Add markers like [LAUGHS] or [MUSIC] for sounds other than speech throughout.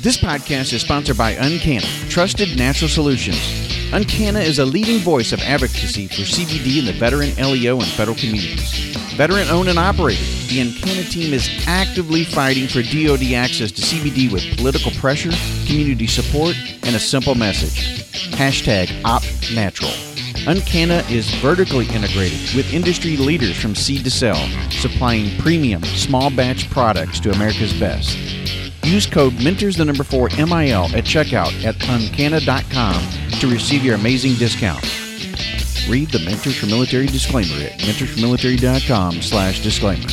This podcast is sponsored by UnCanna, trusted natural solutions. UnCanna is a leading voice of advocacy for CBD in the veteran, LEO, and federal communities. Veteran owned and operated, the UnCanna team is actively fighting for DoD access to CBD with political pressure, community support, and a simple message. Hashtag OpNatural. UnCanna is vertically integrated with industry leaders from seed to sell, supplying premium, small batch products to America's best. Use code Mentors the number 4 MIL at checkout at uncanna.com to receive your amazing discount. Read the Mentors for Military disclaimer at mentorsformilitary.com slash disclaimer.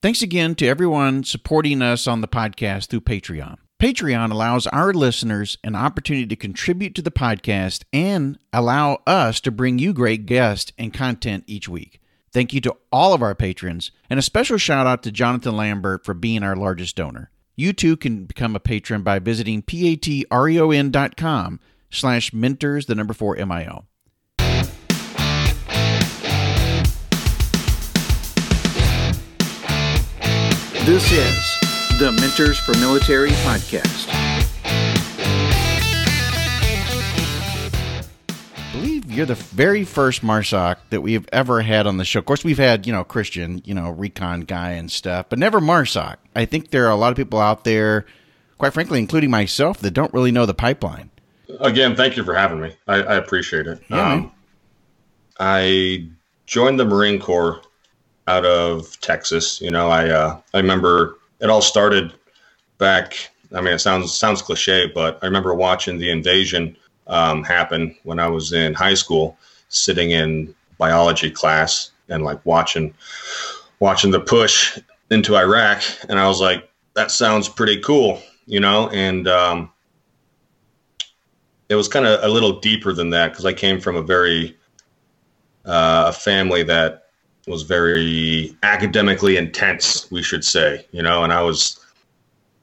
Thanks again to everyone supporting us on the podcast through Patreon. Patreon allows our listeners an opportunity to contribute to the podcast and allow us to bring you great guests and content each week. Thank you to all of our patrons, and a special shout out to Jonathan Lambert for being our largest donor. You too can become a patron by visiting patreon.com slash mentors, the number four MIL. This is the Mentors for Military podcast. I believe you're the very first Marsoc that we've ever had on the show. Of course, we've had, you know, Christian, you know, recon guy and stuff, but never Marsoc. I think there are a lot of people out there, quite frankly, including myself, that don't really know the pipeline. Again, thank you for having me. I, I appreciate it. Yeah, um, I joined the Marine Corps out of Texas. You know, I uh, I remember it all started back. I mean, it sounds sounds cliche, but I remember watching the invasion um, happen when I was in high school, sitting in biology class and like watching watching the push into Iraq, and I was like, that sounds pretty cool, you know, and um, it was kind of a little deeper than that because I came from a very uh, a family that was very academically intense, we should say, you know, and I was,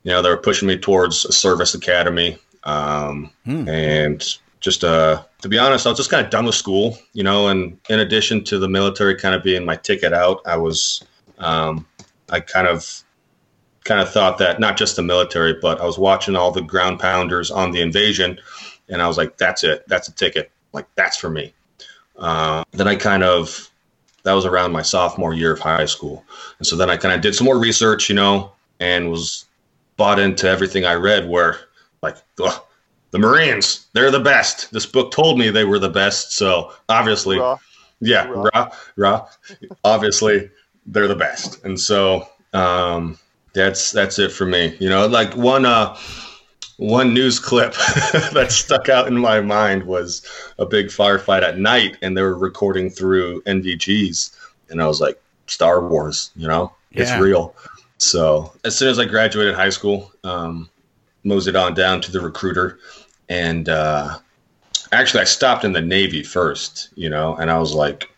you know, they were pushing me towards a service academy. Um, Hmm. and just, uh, to be honest, I was just kind of done with school, you know, and in addition to the military kind of being my ticket out, I was, um, I kind of, kind of thought that not just the military, but I was watching all the ground pounders on the invasion and I was like, that's it. That's a ticket. Like that's for me. Uh, then I kind of that was around my sophomore year of high school, and so then I kind of did some more research, you know, and was bought into everything I read. Where like the Marines, they're the best. This book told me they were the best, so obviously, Raw. yeah, Raw. raw, raw. Obviously, they're the best, and so um, that's that's it for me. You know, like one uh one news clip [LAUGHS] that stuck out in my mind was a big firefight at night, and they were recording through NVGs, and I was like, Star Wars, you know, it's real. So as soon as I graduated high school, um, moseyed on down to the recruiter, and uh, actually I stopped in the Navy first, you know, and I was like,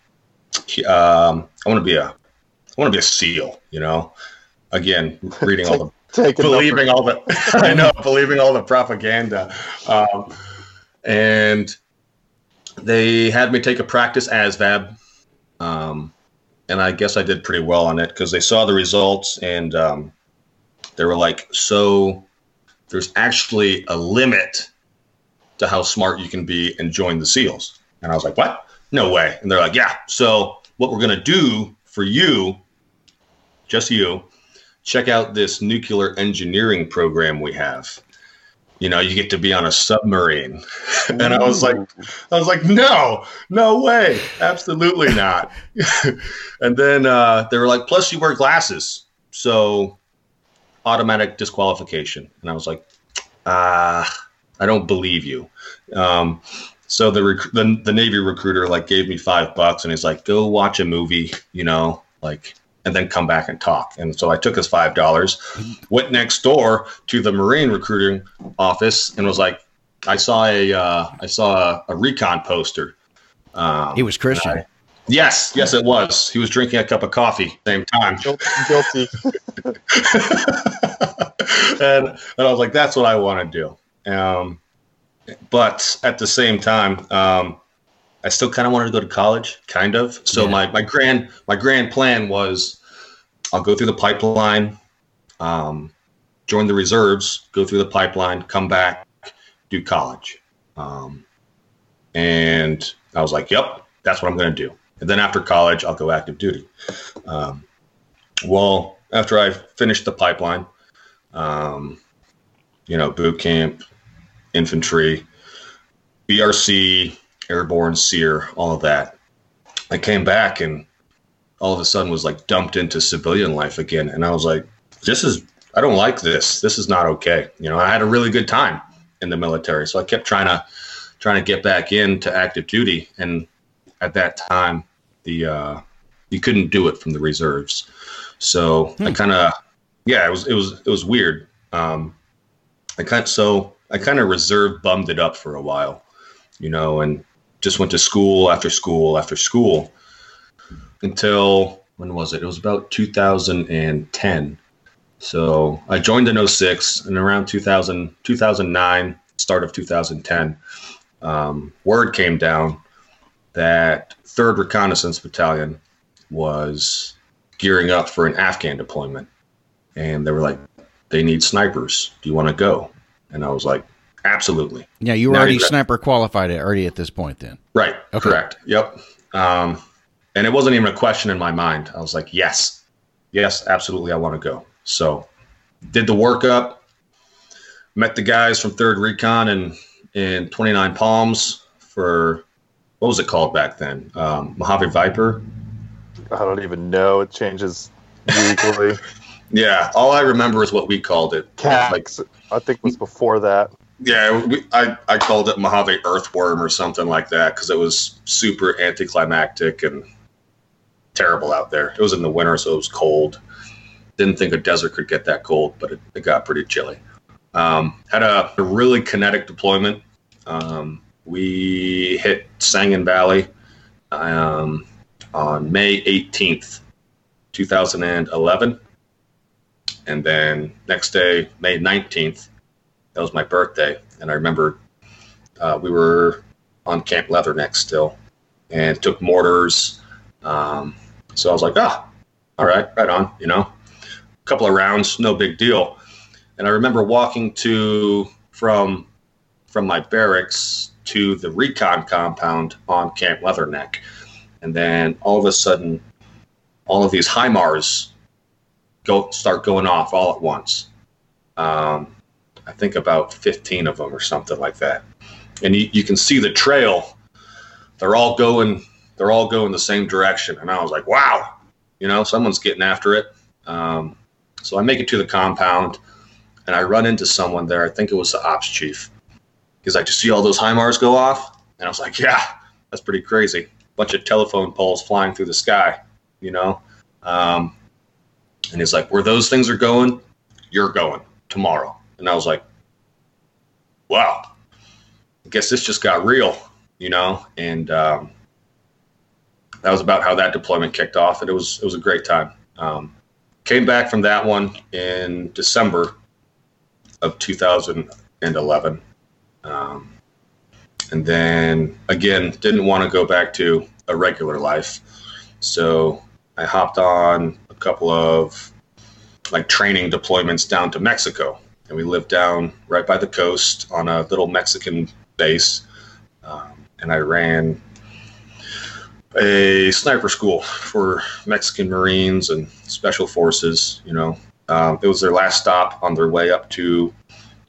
um, I want to be a, I want to be a SEAL, you know. Again, reading all [LAUGHS] the Number. believing all the [LAUGHS] I know believing all the propaganda, um, and they had me take a practice ASVAB, um, and I guess I did pretty well on it because they saw the results and um, they were like, "So there's actually a limit to how smart you can be and join the SEALs." And I was like, "What? No way!" And they're like, "Yeah. So what we're gonna do for you, just you." Check out this nuclear engineering program we have. You know, you get to be on a submarine. [LAUGHS] and I was like, I was like, no, no way. Absolutely not. [LAUGHS] and then uh, they were like, plus you wear glasses. So automatic disqualification. And I was like, ah, I don't believe you. Um, so the, rec- the the Navy recruiter like gave me five bucks and he's like, go watch a movie, you know, like and then come back and talk. And so I took his five dollars, went next door to the Marine recruiting office, and was like, I saw a uh, I saw a, a recon poster. Um, It was Christian. yes, yes, it was. He was drinking a cup of coffee same time, Guilty. guilty. [LAUGHS] and and I was like, that's what I want to do. Um, but at the same time, um, I still kind of wanted to go to college, kind of. So yeah. my my grand my grand plan was, I'll go through the pipeline, um, join the reserves, go through the pipeline, come back, do college, um, and I was like, yep, that's what I'm going to do. And then after college, I'll go active duty. Um, well, after I finished the pipeline, um, you know, boot camp, infantry, BRC, airborne, SERE, all of that. I came back and all of a sudden was like dumped into civilian life again. And I was like, this is, I don't like this. This is not okay. You know, I had a really good time in the military. So I kept trying to, trying to get back into active duty. And at that time, the, uh, you couldn't do it from the reserves. So hmm. I kind of, yeah, it was, it was, it was weird. Um, I kind so I kind of reserve bummed it up for a while, you know, and just went to school after school after school until when was it? It was about 2010. So I joined in 06 and around 2000, 2009, start of 2010, um, word came down that 3rd Reconnaissance Battalion was gearing up for an Afghan deployment. And they were like, they need snipers. Do you want to go? And I was like, absolutely. Yeah, you were already sniper qualified already at this point then. Right. Okay. Correct. Yep. Um, and it wasn't even a question in my mind. I was like, yes, yes, absolutely. I want to go. So did the workup, met the guys from third recon and in 29 palms for what was it called back then? Um, Mojave Viper. I don't even know. It changes weekly. [LAUGHS] yeah, all I remember is what we called it. Cax, like, I think it was before that. Yeah, we, I, I called it Mojave Earthworm or something like that because it was super anticlimactic and terrible out there. It was in the winter, so it was cold. Didn't think a desert could get that cold, but it, it got pretty chilly. Um, had a, a, really kinetic deployment. Um, we hit Sangin Valley um, on May 18th, 2011. And then next day, May 19th, that was my birthday. And I remember uh, we were on Camp Leatherneck still and took mortars. Um, so I was like, ah, all right, right on, you know, a couple of rounds, no big deal. And I remember walking to from from my barracks to the recon compound on Camp Leatherneck. And then all of a sudden, all of these HIMARS go start going off all at once. Um, I think about 15 of them or something like that. And you, you can see the trail. They're all going. They're all going the same direction. And I was like, wow, you know, someone's getting after it. Um, so I make it to the compound, and I run into someone there. I think it was the ops chief. He's like, "You see all those HIMARS go off?" And I was like, "Yeah, that's pretty crazy. Bunch of telephone poles flying through the sky, you know." Um, and he's like, where those things are going, you're going tomorrow. And I was like, wow, I guess this just got real, you know? And um, that was about how that deployment kicked off. And it was, it was a great time. Um, came back from that one in December of 2011. Um, and then again, didn't want to go back to a regular life. So I hopped on a couple of like training deployments down to Mexico, and we lived down right by the coast on a little Mexican base, um, and I ran a sniper school for Mexican Marines and Special Forces. You know, um, it was their last stop on their way up to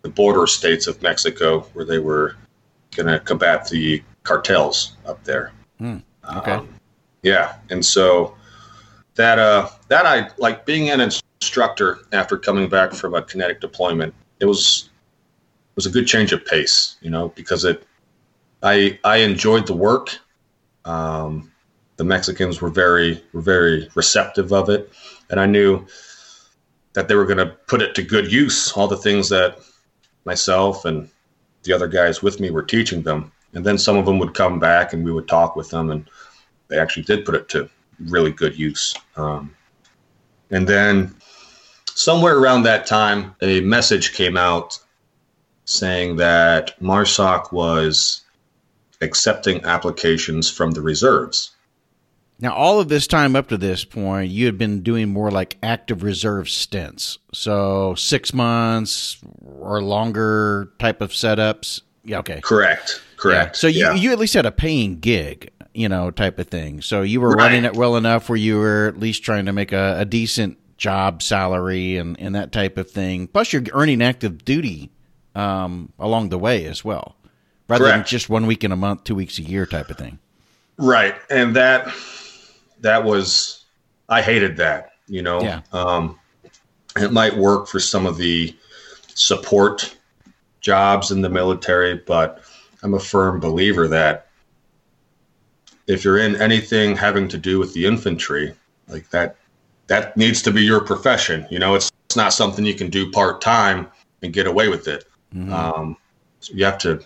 the border states of Mexico, where they were going to combat the cartels up there. Mm, okay. Um, yeah, and so that uh that I like being an instructor after coming back from a kinetic deployment. It was it was a good change of pace, you know, because it I I enjoyed the work. Um, the Mexicans were very were very receptive of it, and I knew that they were going to put it to good use. All the things that myself and the other guys with me were teaching them, and then some of them would come back and we would talk with them, and they actually did put it to really good use. Um, and then somewhere around that time, a message came out saying that MARSOC was accepting applications from the reserves. Now, all of this time up to this point, you had been doing more like active reserve stints. So six months or longer type of setups. Yeah, okay. Correct. Correct. Yeah. So you, yeah. you at least had a paying gig, you know, type of thing. So you were Right. running it well enough where you were at least trying to make a, a decent job salary and, and that type of thing. Plus, you're earning active duty um, along the way as well, rather than just one week in a month, two weeks a year type of thing. Right. And that that was I hated that, you know. Yeah. Um it might work for some of the support jobs in the military, but I'm a firm believer that if you're in anything having to do with the infantry, like that that needs to be your profession. You know, it's, it's not something you can do part time and get away with it. Mhm. Um, so you have to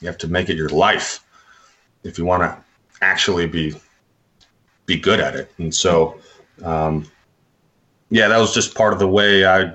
you have to make it your life if you want to actually be be good at it. And so, um, yeah, that was just part of the way I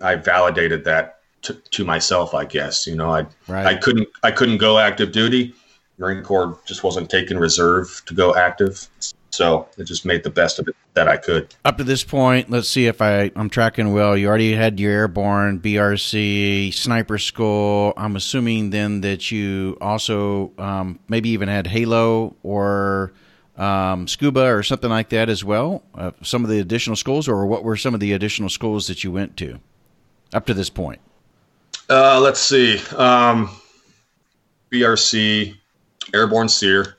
I validated that to, to myself. I guess you know I right. I couldn't I couldn't go active duty. Marine Corps just wasn't taking reserve to go active, so it just made the best of it that I could. up to this point, let's see if I, I'm tracking well. You already had your airborne, BRC, sniper school. I'm assuming then that you also um, maybe even had Halo or um, scuba or something like that as well. Uh, some of the additional schools, or what were some of the additional schools that you went to up to this point? Uh, let's see. Um, BRC, Airborne SERE,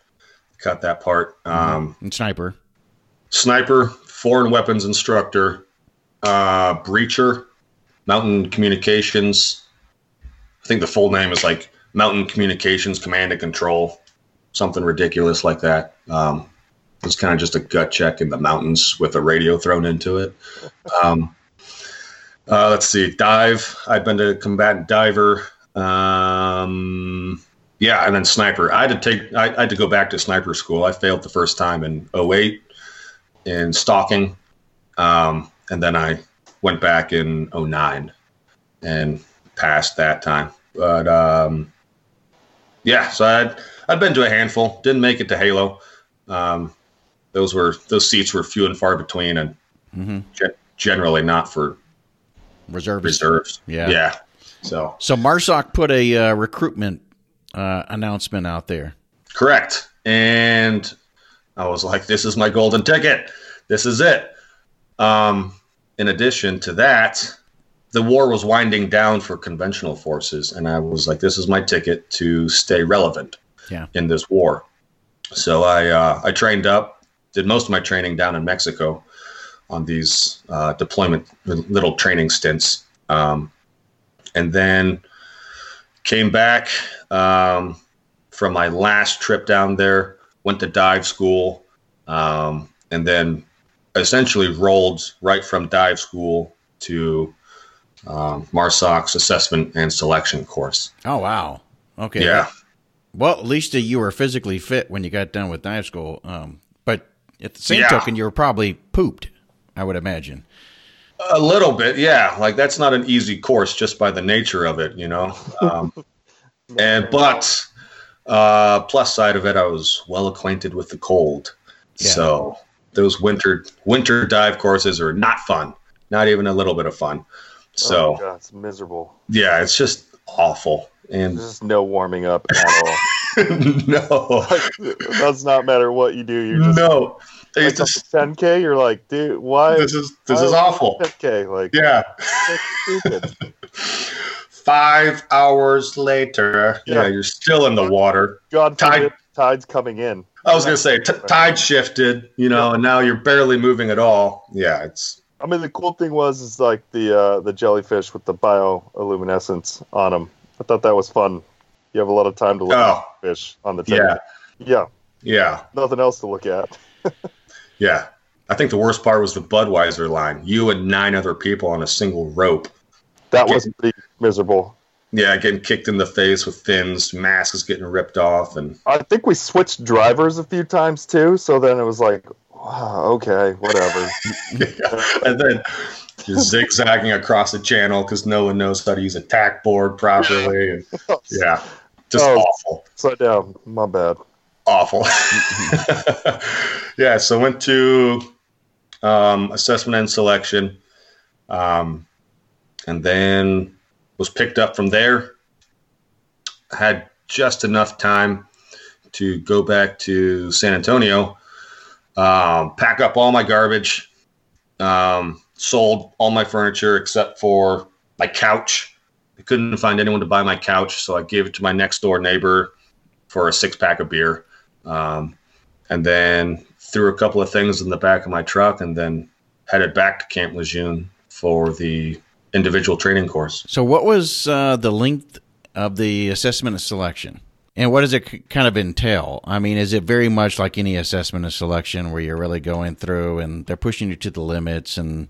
cut that part. Um, And sniper. Sniper, Foreign Weapons Instructor, uh, Breacher, Mountain Communications. I think the full name is like Mountain Communications Command and Control, something ridiculous like that. Um, it was kind of just a gut check in the mountains with a radio thrown into it. Um, uh, let's see, dive. I've been a combatant diver. Um, yeah, and then sniper. I had to take. I, I had to go back to sniper school. I failed the first time in 08 in stalking, um, and then I went back in 09 and passed that time. But um, yeah, so I'd I'd been to a handful. Didn't make it to Halo. Um, those were those seats were few and far between, and hmm ge- generally not for Reservist. reserves. Yeah. yeah. So So Marsoc put a uh, recruitment uh, announcement out there. Correct. And I was like, this is my golden ticket. This is it. Um, in addition to that, the war was winding down for conventional forces. And I was like, this is my ticket to stay relevant Yeah. in this war. So I, uh, I trained up, did most of my training down in Mexico on these uh, deployment little training stints. Um, and then came back um, from my last trip down there, went to dive school, um, and then essentially rolled right from dive school to um, MARSOC's assessment and selection course. Oh wow. Okay. Yeah. Well, at least you were physically fit when you got done with dive school. Um, but at the same Yeah. token, you were probably pooped. I would imagine. A little bit, yeah. Like that's not an easy course just by the nature of it, you know. Um, [LAUGHS] and but uh, plus side of it, I was well acquainted with the cold, Yeah. so those winter winter dive courses are not fun, not even a little bit of fun. So oh, God, it's miserable. yeah, it's just awful. And There's just no warming up at all. [LAUGHS] [LAUGHS] no, Like, it does not matter what you do. You're just no, like it's just 10k. You're like, dude, why? this is this is awful. 10k, like, Yeah. that's stupid. [LAUGHS] Five hours later, yeah, Yeah. you're still in the water. God Tide- tide's coming in. I was gonna say t- tide shifted, you know, and now you're barely moving at all. Yeah, it's I mean, the cool thing was is like the uh, the jellyfish with the bioluminescence on them. I thought that was fun. You have a lot of time to look Oh. at fish on the yeah. Yeah, yeah, nothing else to look at. [LAUGHS] yeah. I think the worst part was the Budweiser line. You and nine other people on a single rope. That was pretty miserable. Yeah, getting kicked in the face with fins, masks getting ripped off, and I think we switched drivers a few times too. So then it was like, wow, okay, whatever. [LAUGHS] yeah. and then just zigzagging across the channel because no one knows how to use a tack board properly. And, [LAUGHS] yeah, just oh, awful. Slow down. My bad. Awful. [LAUGHS] yeah, so went to um, assessment and selection, um, and then was picked up from there. Had just enough time to go back to San Antonio, um, pack up all my garbage, um, sold all my furniture except for my couch. I couldn't find anyone to buy my couch, so I gave it to my next door neighbor for a six pack of beer. Um, and then threw a couple of things in the back of my truck and then headed back to Camp Lejeune for the individual training course. So, what was uh, the length of the assessment of selection? And what does it kind of entail? I mean, is it very much like any assessment of selection where you're really going through and they're pushing you to the limits and,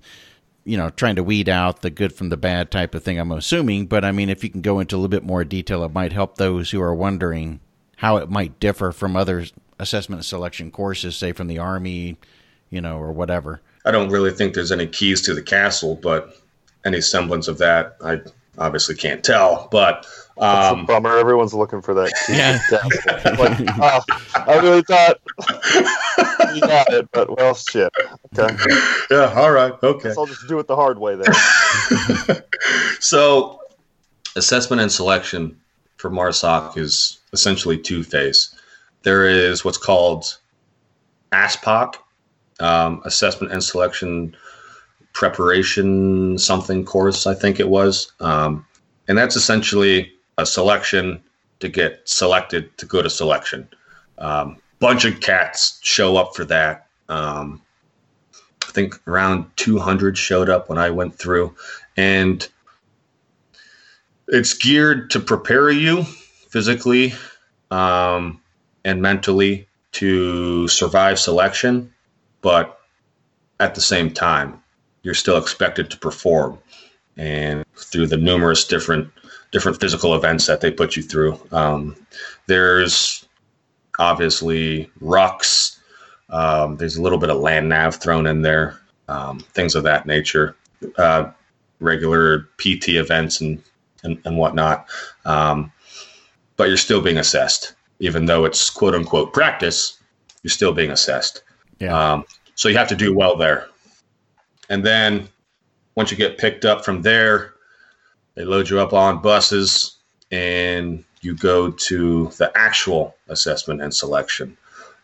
you know, trying to weed out the good from the bad type of thing, I'm assuming. But I mean, if you can go into a little bit more detail, it might help those who are wondering how it might differ from other assessment of selection courses, say from the Army, you know, or whatever. I don't really think there's any keys to the castle, but any semblance of that, I obviously can't tell. But um, bummer. Everyone's looking for that. Yeah. [LAUGHS] like, I really thought you got it, but well, shit. Okay. Yeah. All right. Okay. I'll just do it the hard way then. [LAUGHS] so, assessment and selection for MARSOC is essentially two phase. There is what's called ASPOC, um, assessment and selection preparation something course, I think it was. Um, and that's essentially a selection to get selected to go to selection. Um, bunch of cats show up for that. Um, I think around 200 showed up when I went through, and it's geared to prepare you physically um, and mentally to survive selection, but at the same time, you're still expected to perform. And through the numerous different different physical events that they put you through, um, there's obviously rucks. Um, there's a little bit of land nav thrown in there, um, things of that nature. Uh, regular PT events and and, and whatnot. Um, but you're still being assessed, even though it's quote unquote practice. You're still being assessed. Yeah. Um, so you have to do well there. And then once you get picked up from there, they load you up on buses and you go to the actual assessment and selection.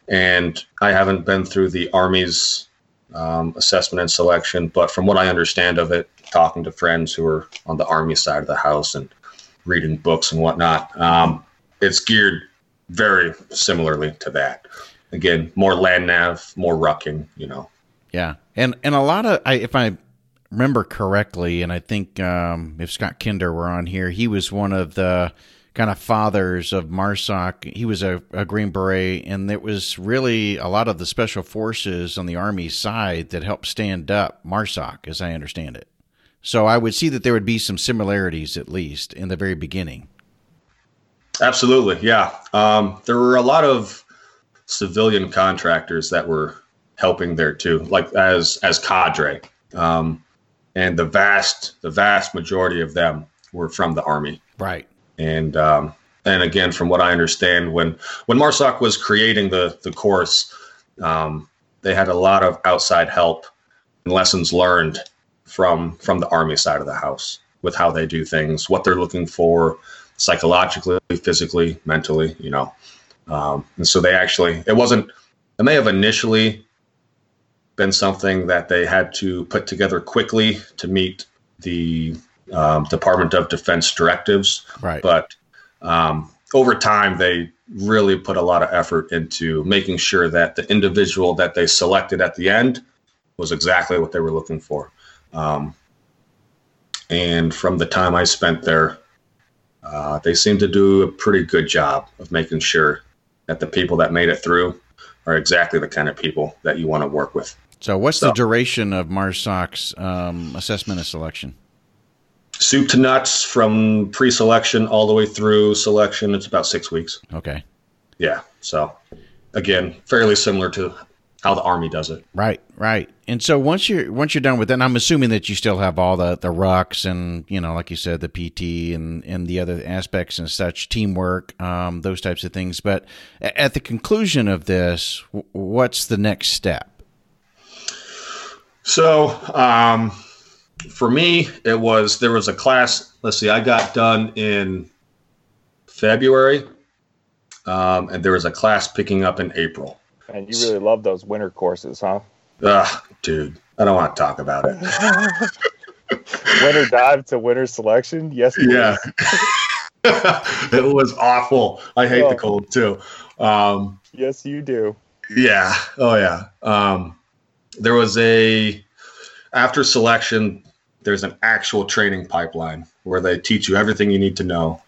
And I haven't been through the Army's um, assessment and selection, but from what I understand of it, talking to friends who are on the Army side of the house and reading books and whatnot, um, it's geared very similarly to that. Again, more land nav, more rucking, you know. Yeah, and and a lot of I, if I remember correctly, and I think um, if Scott Kinder were on here, he was one of the kind of fathers of MARSOC. He was a, a, Green Beret, and it was really a lot of the special forces on the Army side that helped stand up MARSOC, as I understand it. So I would see that there would be some similarities, at least in the very beginning. Absolutely, yeah. Um, there were a lot of civilian contractors that were helping there too, like as as cadre, um, and the vast the vast majority of them were from the army. Right. And um, and again, from what I understand, when when Marsoc was creating the the course, um, they had a lot of outside help and lessons learned from from the army side of the house with how they do things, what they're looking for psychologically, physically, mentally, you know. Um, and so they actually, it wasn't, it may have initially been something that they had to put together quickly to meet the um, Department of Defense directives. Right. But um, over time, they really put a lot of effort into making sure that the individual that they selected at the end was exactly what they were looking for. Um, and from the time I spent there, uh, they seem to do a pretty good job of making sure that the people that made it through are exactly the kind of people that you want to work with. So, what's so, the duration of MARSOC's um, assessment of selection? Soup to nuts from pre selection all the way through selection. It's about six weeks. Okay. Yeah. So, again, fairly similar to how the army does it. Right, right. And so once you're once you're done with that, I'm assuming that you still have all the the rucks and you know, like you said, the PT and and the other aspects and such, teamwork, um, those types of things. But at the conclusion of this, what's the next step? So, um, for me, it was there was a class. Let's see, I got done in February, um, and there was a class picking up in April. And you really love those winter courses, huh? Ugh, dude, I don't want to talk about it. [LAUGHS] winter dive to winter selection? Yes, please. yeah. [LAUGHS] it was awful. I hate oh. the cold too. Um, yes, you do. Yeah. Oh, yeah. Um, there was a after selection. There's an actual training pipeline where they teach you everything you need to know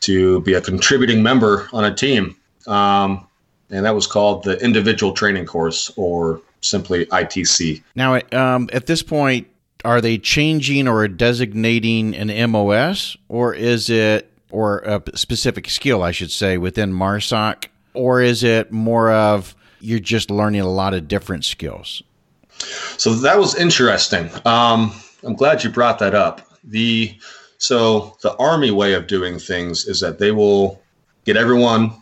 to be a contributing member on a team. Um, and that was called the individual training course or simply ITC. Now, um, at this point, are they changing or designating an MOS, or is it, or a specific skill, I should say, within MARSOC, or is it more of you're just learning a lot of different skills? So that was interesting. Um, I'm glad you brought that up. The so the Army way of doing things is that they will get everyone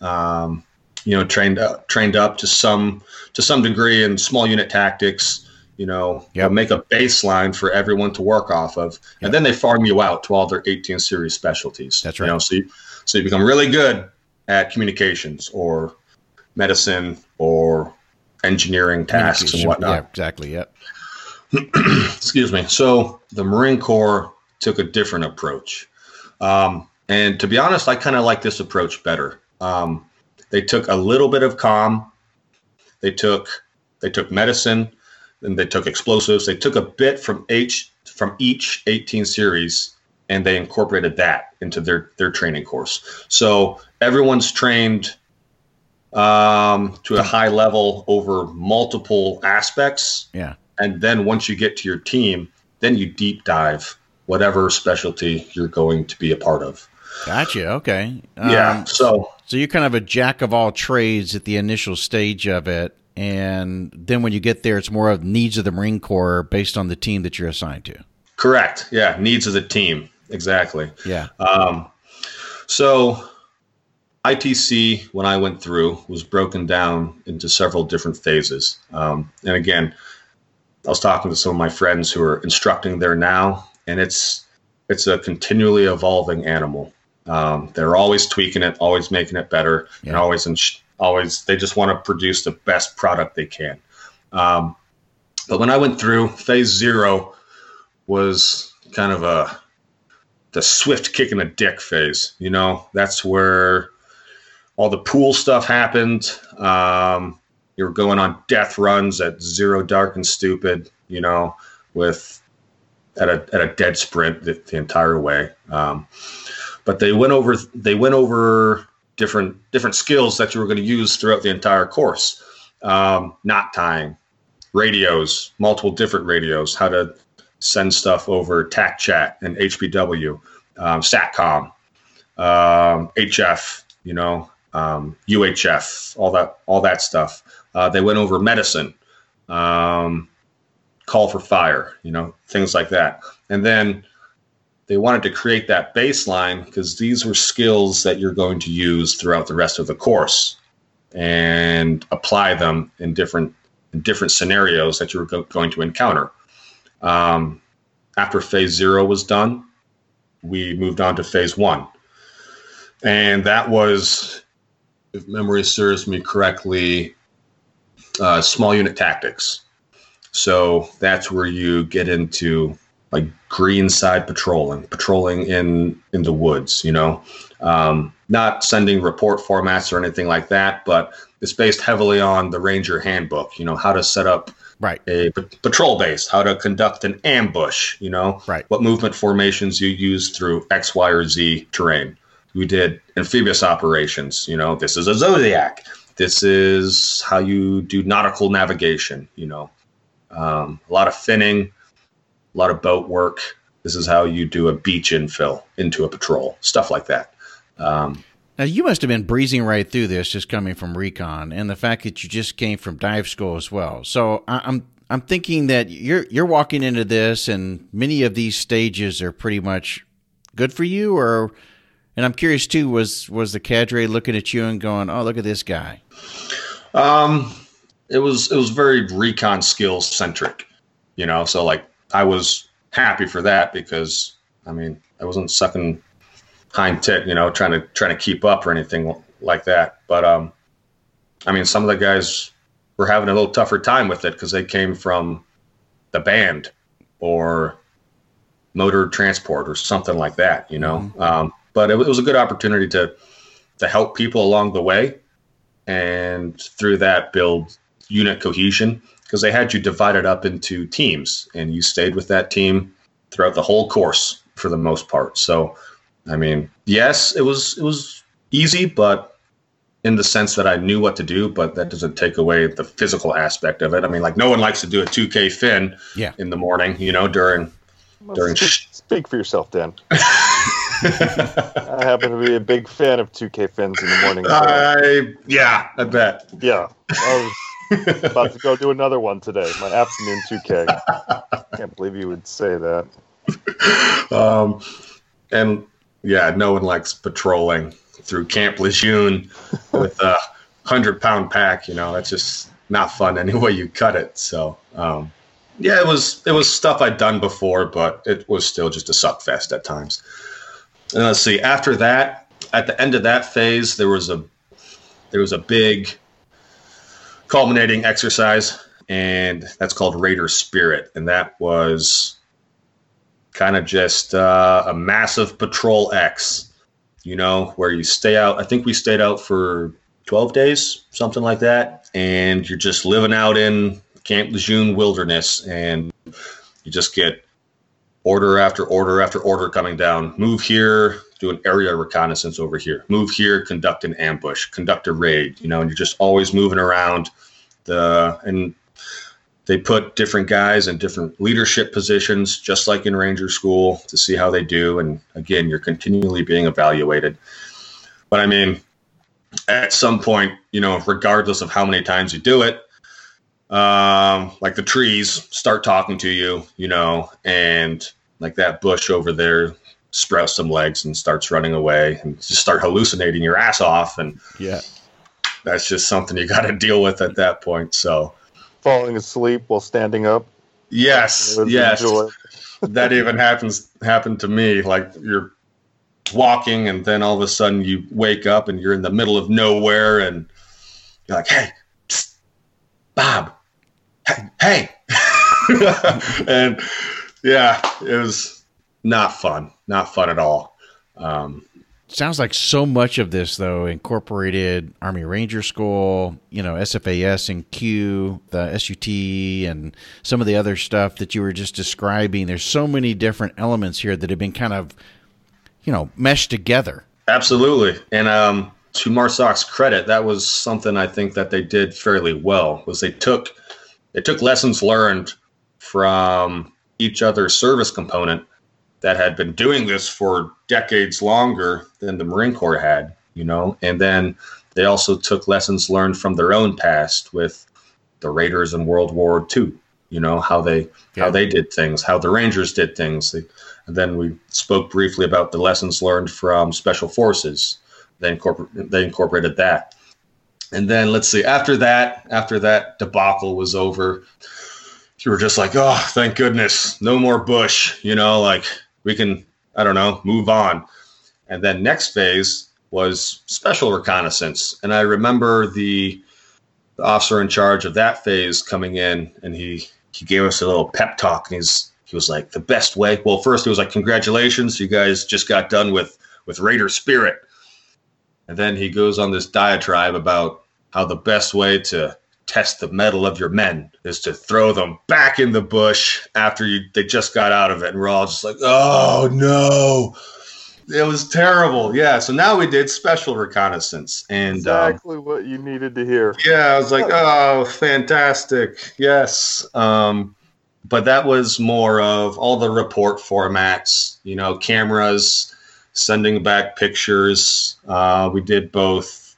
um, you know trained up trained up to some to some degree in small unit tactics you know yep. make a baseline for everyone to work off of yep. and then they farm you out to all their 18 series specialties that's right you know so you, so you become really good at communications or medicine or engineering tasks and whatnot yeah exactly yep [CLEARS THROAT] excuse me so the marine corps took a different approach um, and to be honest i kind of like this approach better um, they took a little bit of com. They took they took medicine, and they took explosives. They took a bit from each from each 18 series, and they incorporated that into their their training course. So everyone's trained um, to a high level over multiple aspects. Yeah. And then once you get to your team, then you deep dive whatever specialty you're going to be a part of. Gotcha. Okay. Yeah. Um, so so you're kind of a jack of all trades at the initial stage of it, and then when you get there, it's more of needs of the Marine Corps based on the team that you're assigned to. Correct. Yeah, needs of the team. Exactly. Yeah. Um, so ITC, when I went through, was broken down into several different phases. Um, and again, I was talking to some of my friends who are instructing there now, and it's it's a continually evolving animal. Um, they're always tweaking it, always making it better, yeah. and always ins- always they just want to produce the best product they can. Um, but when I went through phase zero, was kind of a the swift kick in the dick phase. You know, that's where all the pool stuff happened. Um, you were going on death runs at zero dark and stupid. You know, with at a at a dead sprint the, the entire way. Um, but they went over they went over different different skills that you were going to use throughout the entire course. Um, knot tying, radios, multiple different radios, how to send stuff over TAC chat and HPW, um, SATCOM, um, HF, you know, um, UHF, all that all that stuff. Uh, they went over medicine, um, call for fire, you know, things like that, and then they wanted to create that baseline because these were skills that you're going to use throughout the rest of the course and apply them in different in different scenarios that you're go- going to encounter. Um, after phase zero was done, we moved on to phase one, and that was, if memory serves me correctly, uh, small unit tactics. So that's where you get into like green side patrolling, patrolling in in the woods. You know, um, not sending report formats or anything like that, but it's based heavily on the Ranger Handbook. You know, how to set up right a p- patrol base, how to conduct an ambush. You know, right. what movement formations you use through X, Y, or Z terrain. We did amphibious operations. You know, this is a Zodiac. This is how you do nautical navigation. You know, um, a lot of finning a lot of boat work. This is how you do a beach infill into a patrol, stuff like that. Um, Now you must have been breezing right through this, just coming from recon, and the fact that you just came from dive school as well. So I'm I'm thinking that you're you're walking into this, and many of these stages are pretty much good for you, or and I'm curious too was was the cadre looking at you and going, "Oh, look at this guy." Um, it was it was very recon skills centric, you know. So like I was happy for that because I mean I wasn't sucking hind tit, you know, trying to trying to keep up or anything like that. But um, I mean, some of the guys were having a little tougher time with it because they came from the band or motor transport or something like that, you know. Mm-hmm. Um, but it, it was a good opportunity to to help people along the way, and through that build unit cohesion because they had you divided up into teams, and you stayed with that team throughout the whole course for the most part. So I mean, yes, it was it was easy, but in the sense that I knew what to do, but that doesn't take away the physical aspect of it. I mean, like no one likes to do a 2K fin yeah. in the morning, you know, during well, during. Speak, speak for yourself, Dan. [LAUGHS] I happen to be a big fan of 2K fins in the morning. I yeah, I bet. Yeah, I was about to go do another one today. My afternoon 2K. Can't believe you would say that. Um, and yeah, no one likes patrolling through Camp Lejeune with a hundred pound pack. You know, that's just not fun any way you cut it. So, um, yeah, it was it was stuff I'd done before, but it was still just a suck fest at times. And let's see. After that, at the end of that phase, there was a there was a big culminating exercise, and that's called Raider Spirit, and that was kind of just uh, a massive patrol X, you know, where you stay out. I think we stayed out for 12 days, something like that. And you're just living out in Camp Lejeune wilderness and you just get order after order after order coming down. Move here, do an area reconnaissance over here. Move here, conduct an ambush, conduct a raid, you know, and you're just always moving around the and they put different guys in different leadership positions, just like in Ranger School, to see how they do. And again, you're continually being evaluated. But I mean, at some point, you know, regardless of how many times you do it, um, like the trees start talking to you, you know, and like that bush over there sprouts some legs and starts running away and just start hallucinating your ass off. And yeah, that's just something you got to deal with at that point. So, falling asleep while standing up. Yes, yes. that even happens happened to me. Like you're walking, and then all of a sudden you wake up, and you're in the middle of nowhere, and you're like, "Hey, psst, Bob, hey, [LAUGHS] and yeah, it was not fun, not fun at all. Um, Sounds like so much of this, though, incorporated Army Ranger School, you know, SFAS and Q, the SUT, and some of the other stuff that you were just describing. There's so many different elements here that have been kind of, you know, meshed together. Absolutely. And um, to MARSOC's credit, that was something I think that they did fairly well. Was they took they took lessons learned from each other's service component that had been doing this for decades longer than the Marine Corps had, you know, and then they also took lessons learned from their own past with the Raiders in World War II, you know, how they yeah. how they did things, how the Rangers did things. And then we spoke briefly about the lessons learned from Special Forces. They, incorpor- they incorporated that. And then let's see, after that, after that debacle was over, you were just like, oh, thank goodness, no more Bush, you know, like we can, I don't know, move on. And then next phase was special reconnaissance. And I remember the, the officer in charge of that phase coming in and he, he gave us a little pep talk and he's, he was like the best way. Well, first he was like, congratulations, you guys just got done with, with Raider Spirit. And then he goes on this diatribe about how the best way to test the mettle of your men is to throw them back in the bush after you they just got out of it. And we're all just like oh no. It was terrible. Yeah so now we did special reconnaissance and um, exactly um, what you needed to hear. Yeah i was like oh fantastic. Yes. Um, but that was more of all the report formats you know cameras sending back pictures. Uh, we did both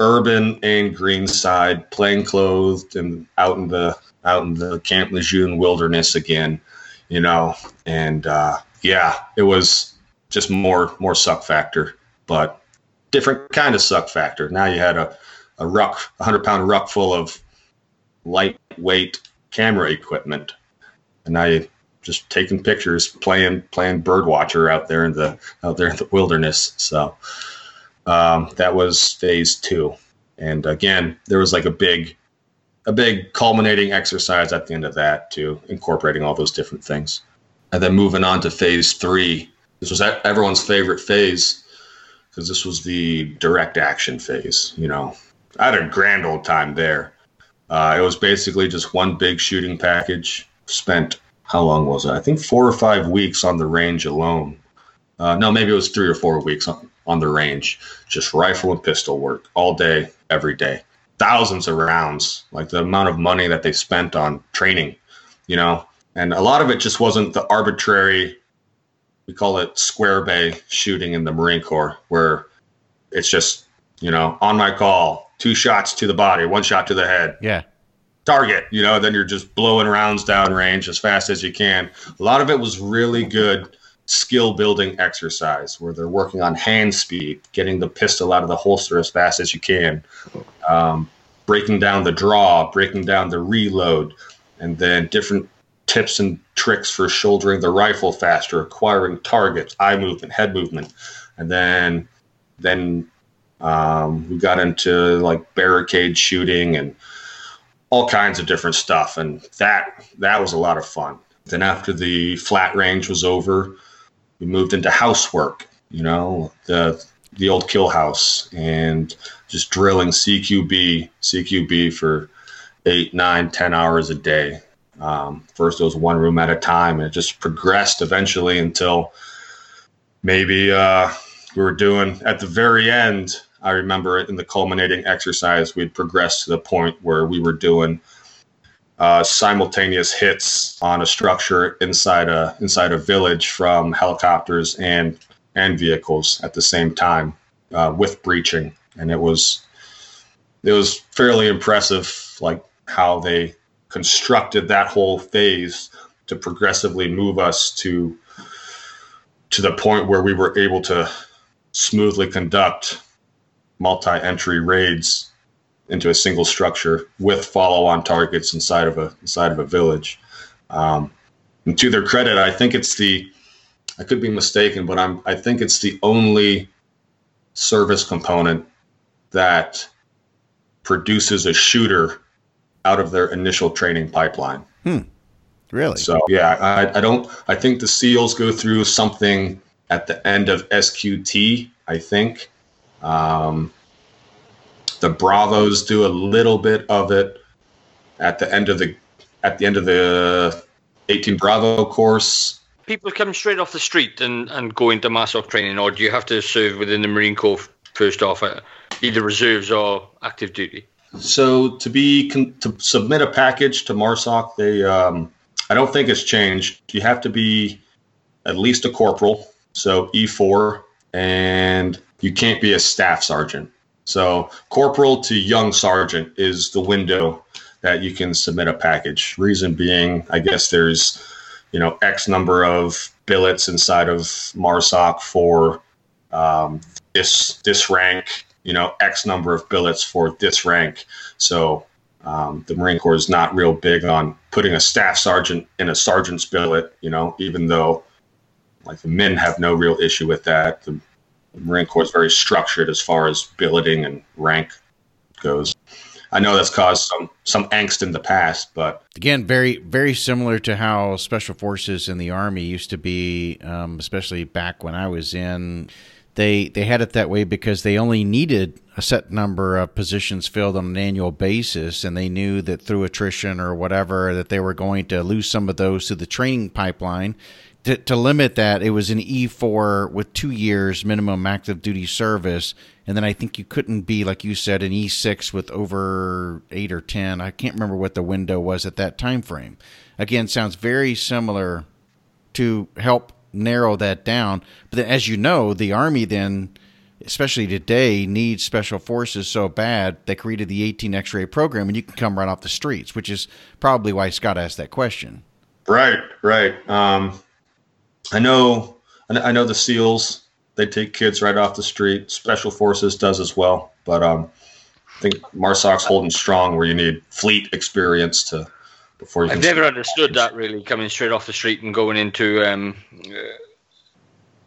urban and green side, plain clothed and out in the out in the Camp Lejeune wilderness again, you know. And uh, yeah, it was just more more suck factor, but different kind of suck factor. Now you had a a ruck, a hundred pound ruck full of lightweight camera equipment, and now you just taking pictures, playing playing bird watcher out there in the out there in the wilderness. So um, that was phase two, and again, there was like a big a big culminating exercise at the end of that too, incorporating all those different things, and then moving on to phase three. This was everyone's favorite phase because this was the direct action phase. You know, I had a grand old time there. Uh, it was basically just one big shooting package. Spent how long was it? I think four or five weeks on the range alone. Uh, no, maybe it was three or four weeks on, on the range, just rifle and pistol work all day, every day. Thousands of rounds, like the amount of money that they spent on training, you know, and a lot of it just wasn't the arbitrary, we call it square bay shooting in the Marine Corps, where it's just, you know, on my call, two shots to the body, one shot to the head. Yeah target, you know, then you're just blowing rounds down range as fast as you can. A lot of it was really good skill building exercise where they're working on hand speed, getting the pistol out of the holster as fast as you can, um, breaking down the draw, breaking down the reload, and then different tips and tricks for shouldering the rifle faster, acquiring targets, eye movement, head movement, and then then um, we got into like barricade shooting and all kinds of different stuff, and that that was a lot of fun. Then after the flat range was over, we moved into housework. You know, the the old kill house and just drilling CQB CQB for eight, nine, ten hours a day. Um, first, it was one room at a time, and it just progressed eventually until maybe uh, we were doing at the very end I remember in the culminating exercise, we'd progressed to the point where we were doing uh, simultaneous hits on a structure inside a inside a village from helicopters and and vehicles at the same time uh, with breaching, and it was it was fairly impressive, like how they constructed that whole phase to progressively move us to to the point where we were able to smoothly conduct multi-entry raids into a single structure with follow-on targets inside of a inside of a village. Um, and to their credit, I think it's the I could be mistaken, but I'm I think it's the only service component that produces a shooter out of their initial training pipeline. Hmm. Really? So yeah, I, I don't. I think the SEALs go through something at the end of SQT. I think, um, the Bravos do a little bit of it at the end of the at the end of the 18 Bravo course. People come straight off the street and, and go into MARSOC training, or do you have to serve within the Marine Corps first off, uh, either reserves or active duty? So to be to submit a package to MARSOC, they um, I don't think it's changed. You have to be at least a corporal, so E4, and you can't be a staff sergeant. So, corporal to young sergeant is the window that you can submit a package. Reason being, I guess there's, you know, X number of billets inside of MARSOC for um, this this rank. You know, X number of billets for this rank. So um, the Marine Corps is not real big on putting a staff sergeant in a sergeant's billet. You know, even though like the men have no real issue with that. The Marine Corps is very structured as far as billeting and rank goes. I know that's caused some some angst in the past, but again, very very similar to how special forces in the army used to be, um, especially back when I was in. They they had it that way because they only needed a set number of positions filled on an annual basis, and they knew that through attrition or whatever that they were going to lose some of those to the training pipeline to, to limit that, it was an E4 with two years minimum active duty service. And then I think you couldn't be, like you said, an E6 with over eight or 10. I can't remember what the window was at that time frame. Again, sounds very similar to help narrow that down. But then, as you know, the Army then, especially today, needs special forces so bad they created the 18 X-ray program, and you can come right off the streets, which is probably why Scott asked that question. Right, right. Um, I know, I know the SEALs. They take kids right off the street. Special Forces does as well, but um, I think MARSOC's holding strong where you need fleet experience to before you. I've never understood that really coming straight off the street and going into um,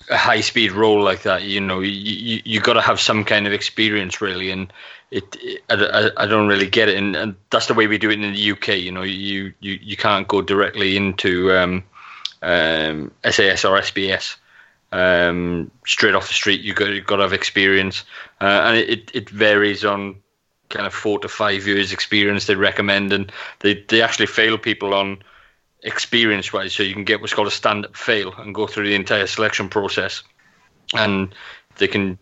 a high speed role like that. You know, you you, you got to have some kind of experience really, and it, it I, I, don't really get it, and, and that's the way we do it in the UK. You know, you you, you can't go directly into um, um, SAS or SBS. Um, straight off the street, you got you got to have experience, uh, and it, it varies on kind of four to five years experience they recommend, and they they actually fail people on experience wise, so you can get what's called a stand up fail and go through the entire selection process, and they can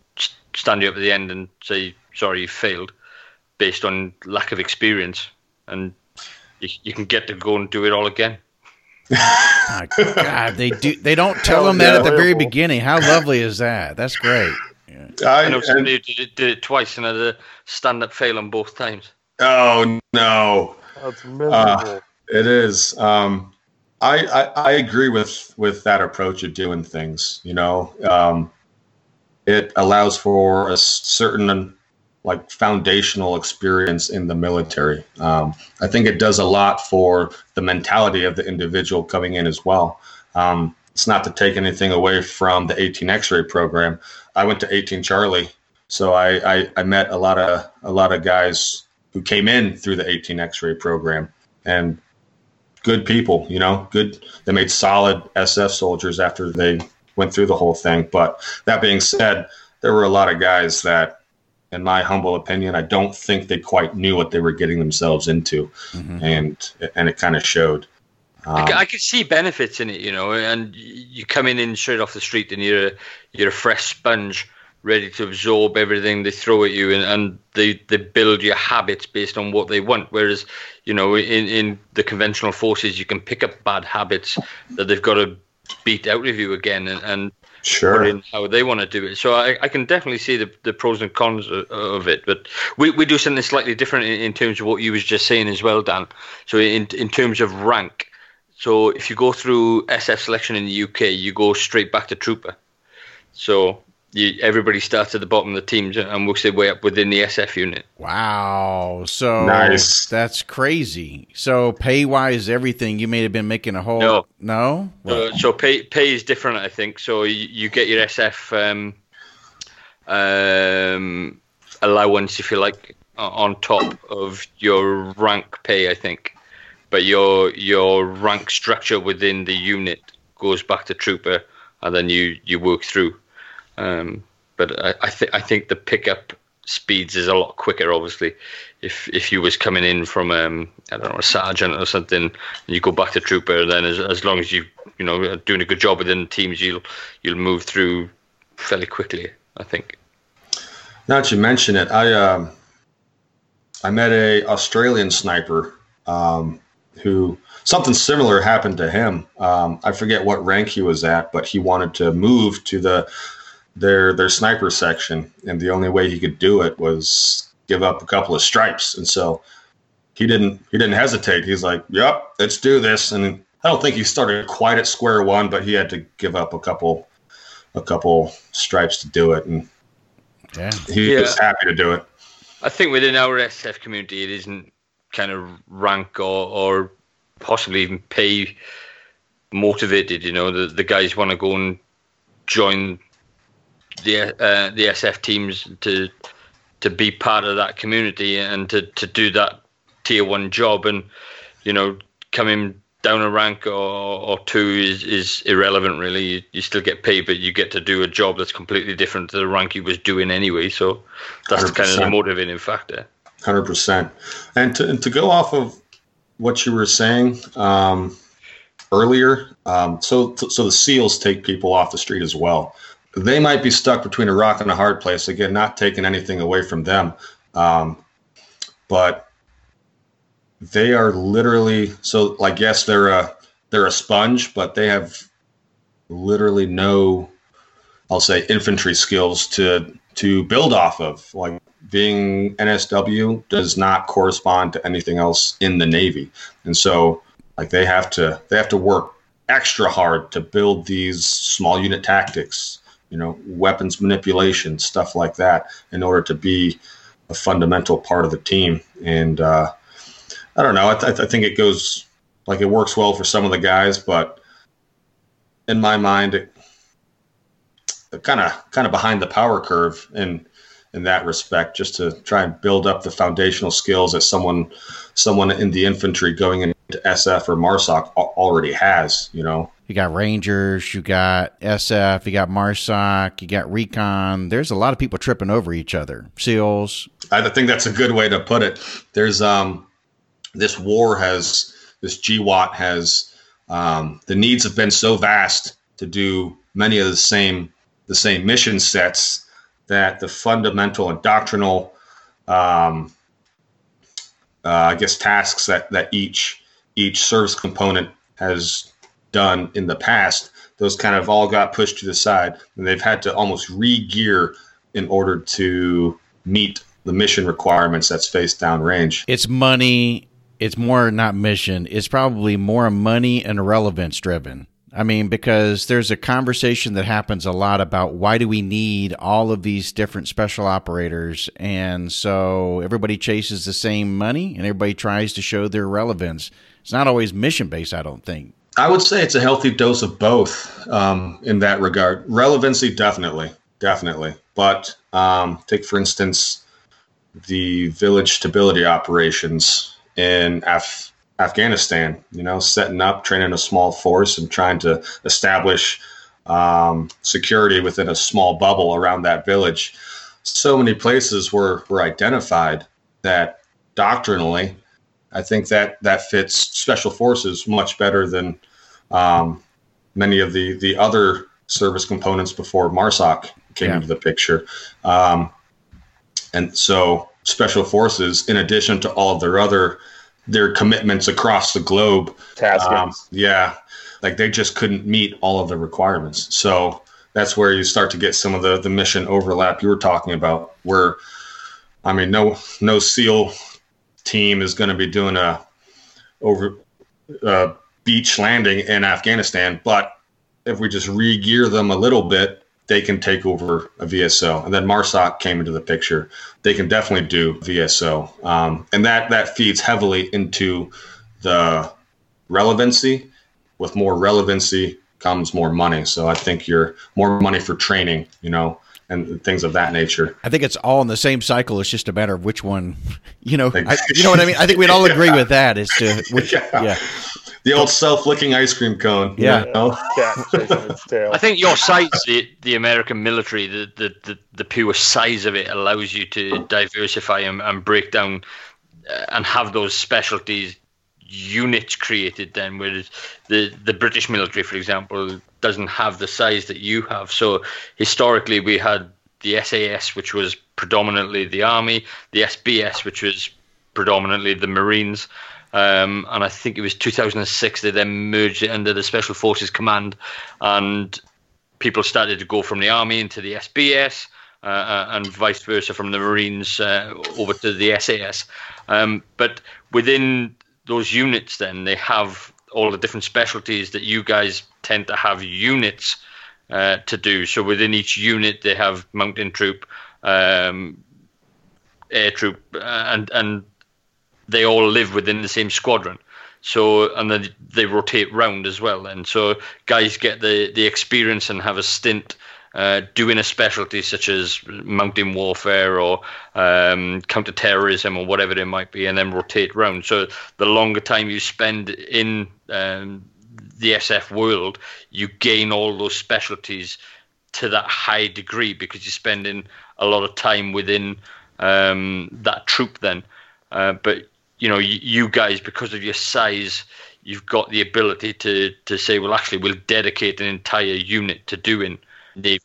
stand you up at the end and say sorry you failed based on lack of experience, and you, you can get to go and do it all again. Oh, God, they do. They don't [LAUGHS] tell them that at the very beginning. How lovely is that? That's great. [LAUGHS] I, I know somebody did it, did it twice and had a stand up fail on both times. Oh no, that's miserable. Uh, it is. Um, I, I, I agree with with that approach of doing things. You know, um, it allows for a certain like foundational experience in the military. Um, I think it does a lot for the mentality of the individual coming in as well. Um, it's not to take anything away from the 18 X-ray program. I went to 18 Charlie, so I, I, I met a lot of a lot of guys who came in through the 18 X-ray program and good people. You know, good. They made solid SF soldiers after they went through the whole thing. But that being said, there were a lot of guys that in my humble opinion, I don't think they quite knew what they were getting themselves into, mm-hmm. and and it kind of showed. Um, I, I could see benefits in it, you know, and you come in straight off the street and you're a, you're a fresh sponge, ready to absorb everything they throw at you, and, and they, they build your habits based on what they want. Whereas, you know, in, in the conventional forces, you can pick up bad habits that they've got to beat out of you again, and, and sure in how they want to do it. So I, I can definitely see the, the pros and cons of, of it. But we, we do something slightly different in, in, terms of what you was just saying as well, Dan. So in in terms of rank, so if you go through SF selection in the UK, you go straight back to trooper. So you, everybody starts at the bottom of the teams and works their way up within the SF unit. Wow. So nice. That's crazy. So pay wise, everything you may have been making a whole. No. No. Uh, so pay pay is different, I think. So you, you get your SF um, um, allowance, if you like, on top of your rank pay, I think but your your rank structure within the unit goes back to trooper, and then you you work through. Um, but I, I think I think the pickup speeds is a lot quicker. Obviously, if if you was coming in from um, I don't know a sergeant or something, and you go back to trooper, then as as long as you you know doing a good job within teams, you'll you'll move through fairly quickly. I think. Now that you mention it, I um, I met a Australian sniper um, who something similar happened to him. Um, I forget what rank he was at, but he wanted to move to the their their sniper section, and the only way he could do it was give up a couple of stripes. And so he didn't he didn't hesitate. He's like, "Yep, let's do this." And I don't think he started quite at square one, but he had to give up a couple a couple stripes to do it, and yeah. he yeah. was happy to do it. I think within our SF community, it isn't kind of rank or, or possibly even pay motivated. You know, the the guys want to go and join the uh, the SF teams to to be part of that community and to, to do that tier one job and you know coming down a rank or, or two is, is irrelevant really you, you still get paid but you get to do a job that's completely different to the rank you was doing anyway so that's 100%. kind of the motivating factor Hundred percent. And to to go off of what you were saying um, earlier, um, so so the seals take people off the street as well. They might be stuck between a rock and a hard place. Again, not taking anything away from them, um, but they are literally so like yes, they're a they're a sponge, but they have literally no, I'll say, infantry skills to to build off of. Like being NSW does not correspond to anything else in the Navy, and so like they have to they have to work extra hard to build these small unit tactics, you know, weapons manipulation, stuff like that, in order to be a fundamental part of the team. And uh, I don't know. I, th- I think it goes like it works well for some of the guys, but in my mind, it kind of kind of behind the power curve in in that respect, just to try and build up the foundational skills that someone someone in the infantry going into SF or MARSOC already has. You know, you got Rangers, you got SF, you got MARSOC, you got Recon. There's a lot of people tripping over each other. SEALs. I think that's a good way to put it. There's um, this war has this GWOT has um, the needs have been so vast to do many of the same the same mission sets that the fundamental and doctrinal um, uh, I guess tasks that that each each service component has done in the past those kind of all got pushed to the side and they've had to almost re-gear in order to meet the mission requirements that's faced downrange. It's money it's more not mission. It's probably more money and relevance driven. I mean, because there's a conversation that happens a lot about why do we need all of these different special operators? And so everybody chases the same money and everybody tries to show their relevance. It's not always mission based, I don't think. I would say it's a healthy dose of both um, in that regard. Relevancy, definitely, definitely. But um, take, for instance, the village stability operations in Af- Afghanistan, you know, setting up, training a small force and trying to establish um, security within a small bubble around that village. So many places were, were identified that doctrinally, I think that that fits special forces much better than um, many of the, the other service components before MARSOC came yeah. into the picture. Um, and so special forces, in addition to all of their other their commitments across the globe. Um, yeah, like they just couldn't meet all of the requirements. So that's where you start to get some of the the mission overlap you were talking about. Where, I mean, no no SEAL team is going to be doing a over uh, beach landing in Afghanistan, but if we just re-gear them a little bit they can take over a VSO. And then MARSOC came into the picture. They can definitely do VSO. Um, and that, that feeds heavily into the relevancy. With more relevancy comes more money. So I think you're more money for training, you know, and things of that nature. I think it's all in the same cycle. It's just a matter of which one, [LAUGHS] you know, I, you know what I mean? I think we'd all agree yeah. with that as to [LAUGHS] which, yeah. yeah the old self-licking ice cream cone. Yeah. You know? [LAUGHS] I think your size, the, the American military, the, the, the, the, pure size of it allows you to diversify and, and break down uh, and have those specialties units created then whereas the the British military for example doesn't have the size that you have so historically we had the SAS which was predominantly the army the SBS which was predominantly the marines um, and I think it was 2006 they then merged it under the Special Forces Command, and people started to go from the army into the SBS. Uh, uh, and vice versa from the Marines uh, over to the SAS. Um, but within those units, then they have all the different specialties that you guys tend to have units uh, to do. So within each unit, they have mountain troop, um, air troop, uh, and and they all live within the same squadron. So and then they rotate round as well. And so guys get the the experience and have a stint uh, doing a specialty such as mountain warfare or um, counterterrorism or whatever it might be, and then rotate round. So the longer time you spend in um, the SF world, you gain all those specialties to that high degree because you're spending a lot of time within um, that troop then. Uh, but you know, you, guys, because of your size, you've got the ability to to say, well, actually, we'll dedicate an entire unit to doing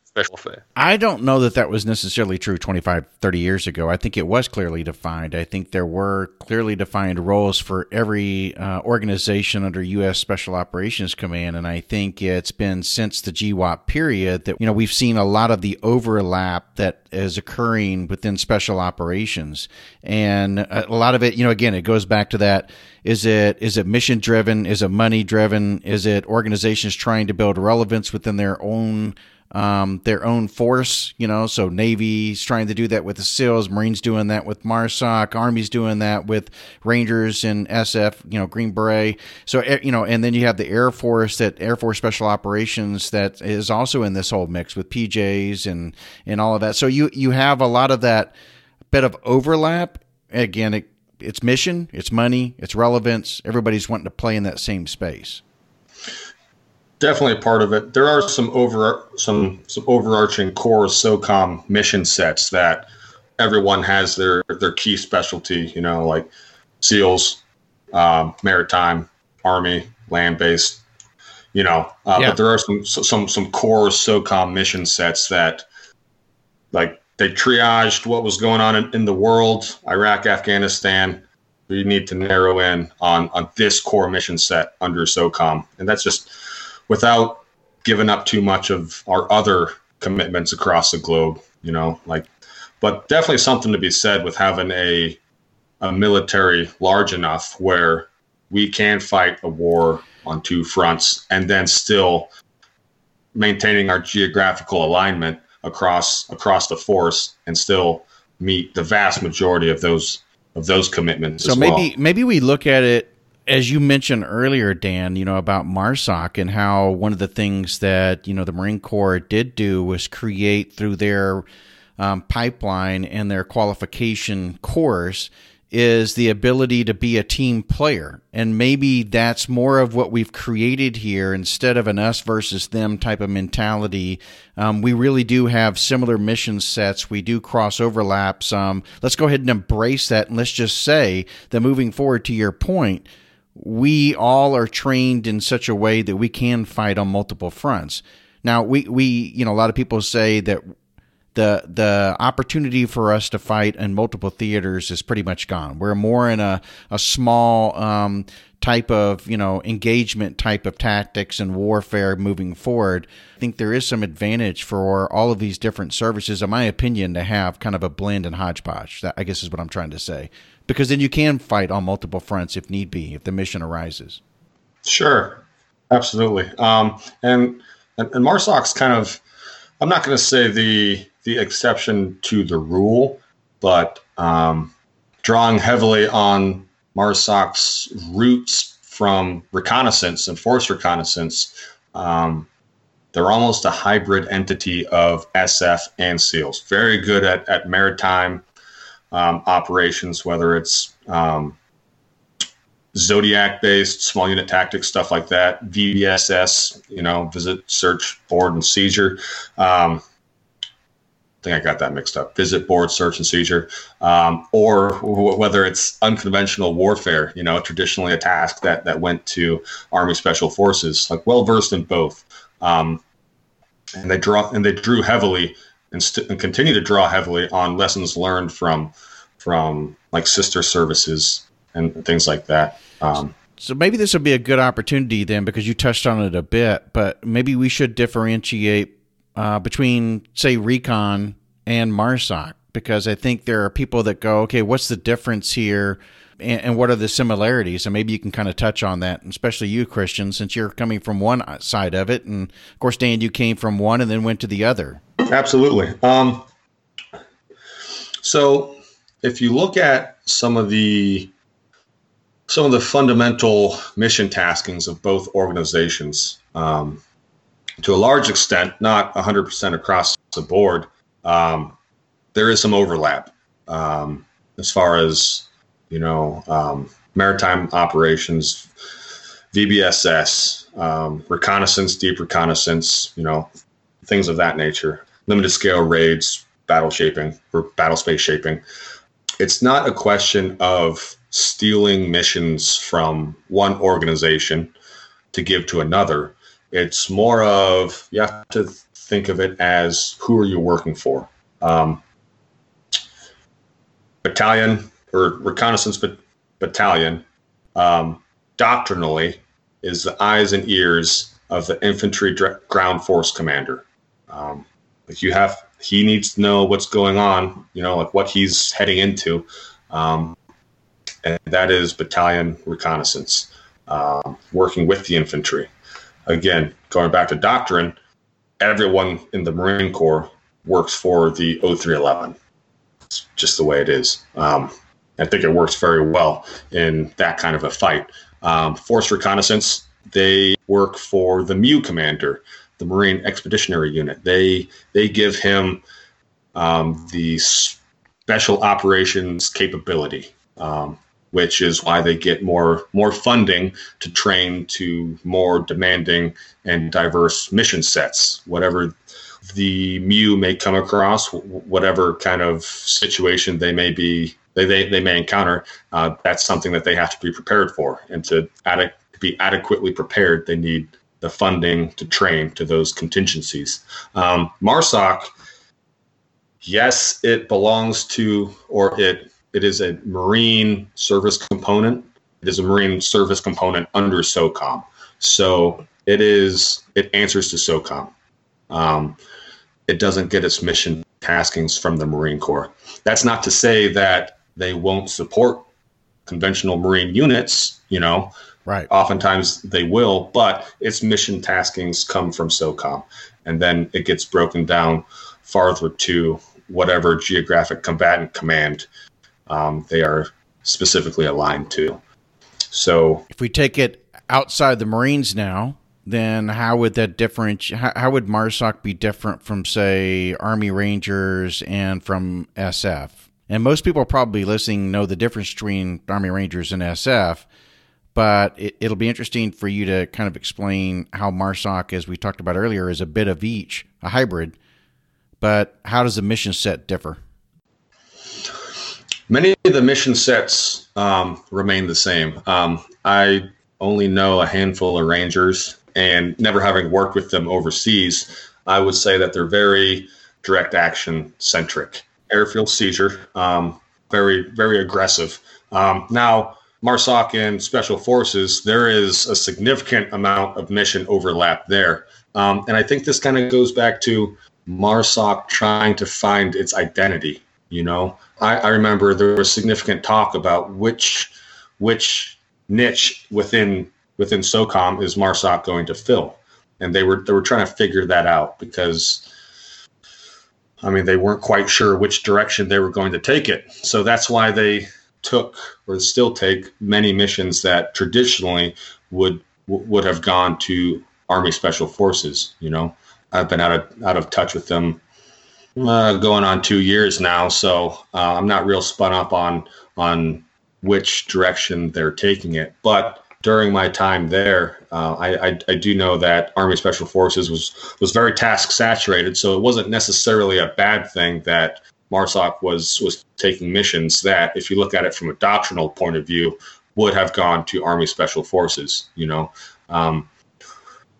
Special warfare. I don't know that that was necessarily true 25, 30 years ago. I think it was clearly defined. I think there were clearly defined roles for every uh, organization under U.S. Special Operations Command, and I think it's been since the GWOT period that you know we've seen a lot of the overlap that is occurring within special operations, and a lot of it, you know, again, it goes back to that: is it is it mission driven? Is it money driven? Is it organizations trying to build relevance within their own um, their own force, you know. So Navy's trying to do that with the SEALs, Marines doing that with MARSOC, Army's doing that with Rangers and SF, you know, Green Beret. So eh, you know, and then you have the Air Force, that Air Force Special Operations, that is also in this whole mix with PJs and and all of that. So you you have a lot of that bit of overlap. Again, it, it's mission, it's money, it's relevance. Everybody's wanting to play in that same space definitely a part of it. There are some over some some overarching core SOCOM mission sets that everyone has their their key specialty. You know, like SEALs, um, maritime, army, land based. You know, uh, yeah. but there are some some some core SOCOM mission sets that, like, they triaged what was going on in, in the world, Iraq, Afghanistan. We need to narrow in on on this core mission set under SOCOM, and that's just without giving up too much of our other commitments across the globe, you know, like, but definitely something to be said with having a, a military large enough where we can fight a war on two fronts and then still maintaining our geographical alignment across across the force and still meet the vast majority of those of those commitments. So maybe well. maybe we look at it as you mentioned earlier, Dan, you know, about MARSOC and how one of the things that, you know, the Marine Corps did do was create through their um, pipeline and their qualification course is the ability to be a team player. And maybe that's more of what we've created here instead of an us versus them type of mentality. Um, we really do have similar mission sets. We do cross overlap Um, let's go ahead and embrace that. And let's just say that moving forward to your point, we all are trained in such a way that we can fight on multiple fronts. Now, we, we you know, a lot of people say that the the opportunity for us to fight in multiple theaters is pretty much gone. We're more in a, a small um, type of you know engagement type of tactics and warfare moving forward. I think there is some advantage for all of these different services, in my opinion, to have kind of a blend and hodgepodge. That I guess is what I'm trying to say because then you can fight on multiple fronts if need be, if the mission arises. Sure, absolutely. Um, and, and and MARSOC's kind of, I'm not going to say the the exception to the rule, but um, drawing heavily on MARSOC's roots from reconnaissance and force reconnaissance. Um, they're almost a hybrid entity of SF and SEALs. Very good at, at maritime um, operations, whether it's um, Zodiac based, small unit tactics, stuff like that, VBSS, you know, visit, search, board, and seizure. Um, I think I got that mixed up. Visit, board, search, and seizure, um, or w- whether it's unconventional warfare, you know, traditionally a task that that went to Army Special Forces, like well versed in both. Um, and they draw and they drew heavily and, st- and continue to draw heavily on lessons learned from from like sister services and things like that. Um, so maybe this would be a good opportunity then, because you touched on it a bit. But maybe we should differentiate uh, between, say, recon and MARSOC, because I think there are people that go, okay, what's the difference here? And, and what are the similarities? And maybe you can kind of touch on that, especially you, Christian, since you're coming from one side of it. And of course, Dan, you came from one and then went to the other. Absolutely. Um, so if you look at some of the some of the fundamental mission taskings of both organizations, um, to a large extent, not 100% across the board, um, there is some overlap um, as far as you know um, maritime operations, VBSS, um, reconnaissance, deep reconnaissance, you know things of that nature limited scale raids, battle shaping, or battle space shaping. It's not a question of stealing missions from one organization to give to another. It's more of you have to think of it as who are you working for? Um, battalion or reconnaissance battalion, um, doctrinally, is the eyes and ears of the infantry ground force commander. Um, like you have, he needs to know what's going on, you know, like what he's heading into. Um, and that is battalion reconnaissance, um, working with the infantry. Again, going back to doctrine, everyone in the Marine Corps works for the 0311. It's just the way it is. Um, I think it works very well in that kind of a fight. Um, Force Reconnaissance, they work for the MEU commander, the Marine Expeditionary Unit. They they give him um, the special operations capability, um, which is why they get more more funding to train to more demanding and diverse mission sets. Whatever the MEU may come across, whatever kind of situation they may be they, they, they may encounter, uh, that's something that they have to be prepared for. And to, ad- to be adequately prepared, they need the funding to train to those contingencies. Um, MARSOC, yes, it belongs to, or it it is a Marine service component. It is a Marine service component under SOCOM. So it is it answers to SOCOM. Um, it doesn't get its mission taskings from the Marine Corps. That's not to say that they won't support conventional Marine units, you know. Right. Oftentimes they will, but its mission taskings come from SOCOM. And then it gets broken down farther to whatever geographic combatant command um, they are specifically aligned to. So if we take it outside the Marines now, then how would that different? How, how would MARSOC be different from, say, Army Rangers and from SF? And most people probably listening know the difference between Army Rangers and SF, but it, will be interesting for you to kind of explain how MARSOC, as we talked about earlier, is a bit of each, a hybrid. But how does the mission set differ? Many of the mission sets um, remain the same. Um, I only know a handful of Rangers and never having worked with them overseas, I would say that they're very direct action centric. Airfield seizure, um, very very aggressive. Um, now, MARSOC and Special Forces, there is a significant amount of mission overlap there, um, and I think this kind of goes back to MARSOC trying to find its identity. You know, I, I remember there was significant talk about which which niche within within SOCOM is MARSOC going to fill? And they were they were trying to figure that out because I mean they weren't quite sure which direction they were going to take it. So that's why they took or still take many missions that traditionally would would have gone to Army Special Forces. You know, I've been out of out of touch with them uh, going on two years now, so uh, I'm not real spun up on on which direction they're taking it. But during my time there, uh, I, I, I do know that Army Special Forces was was very task saturated, so it wasn't necessarily a bad thing that MARSOC was was taking missions that, if you look at it from a doctrinal point of view, would have gone to Army Special Forces. You know, um,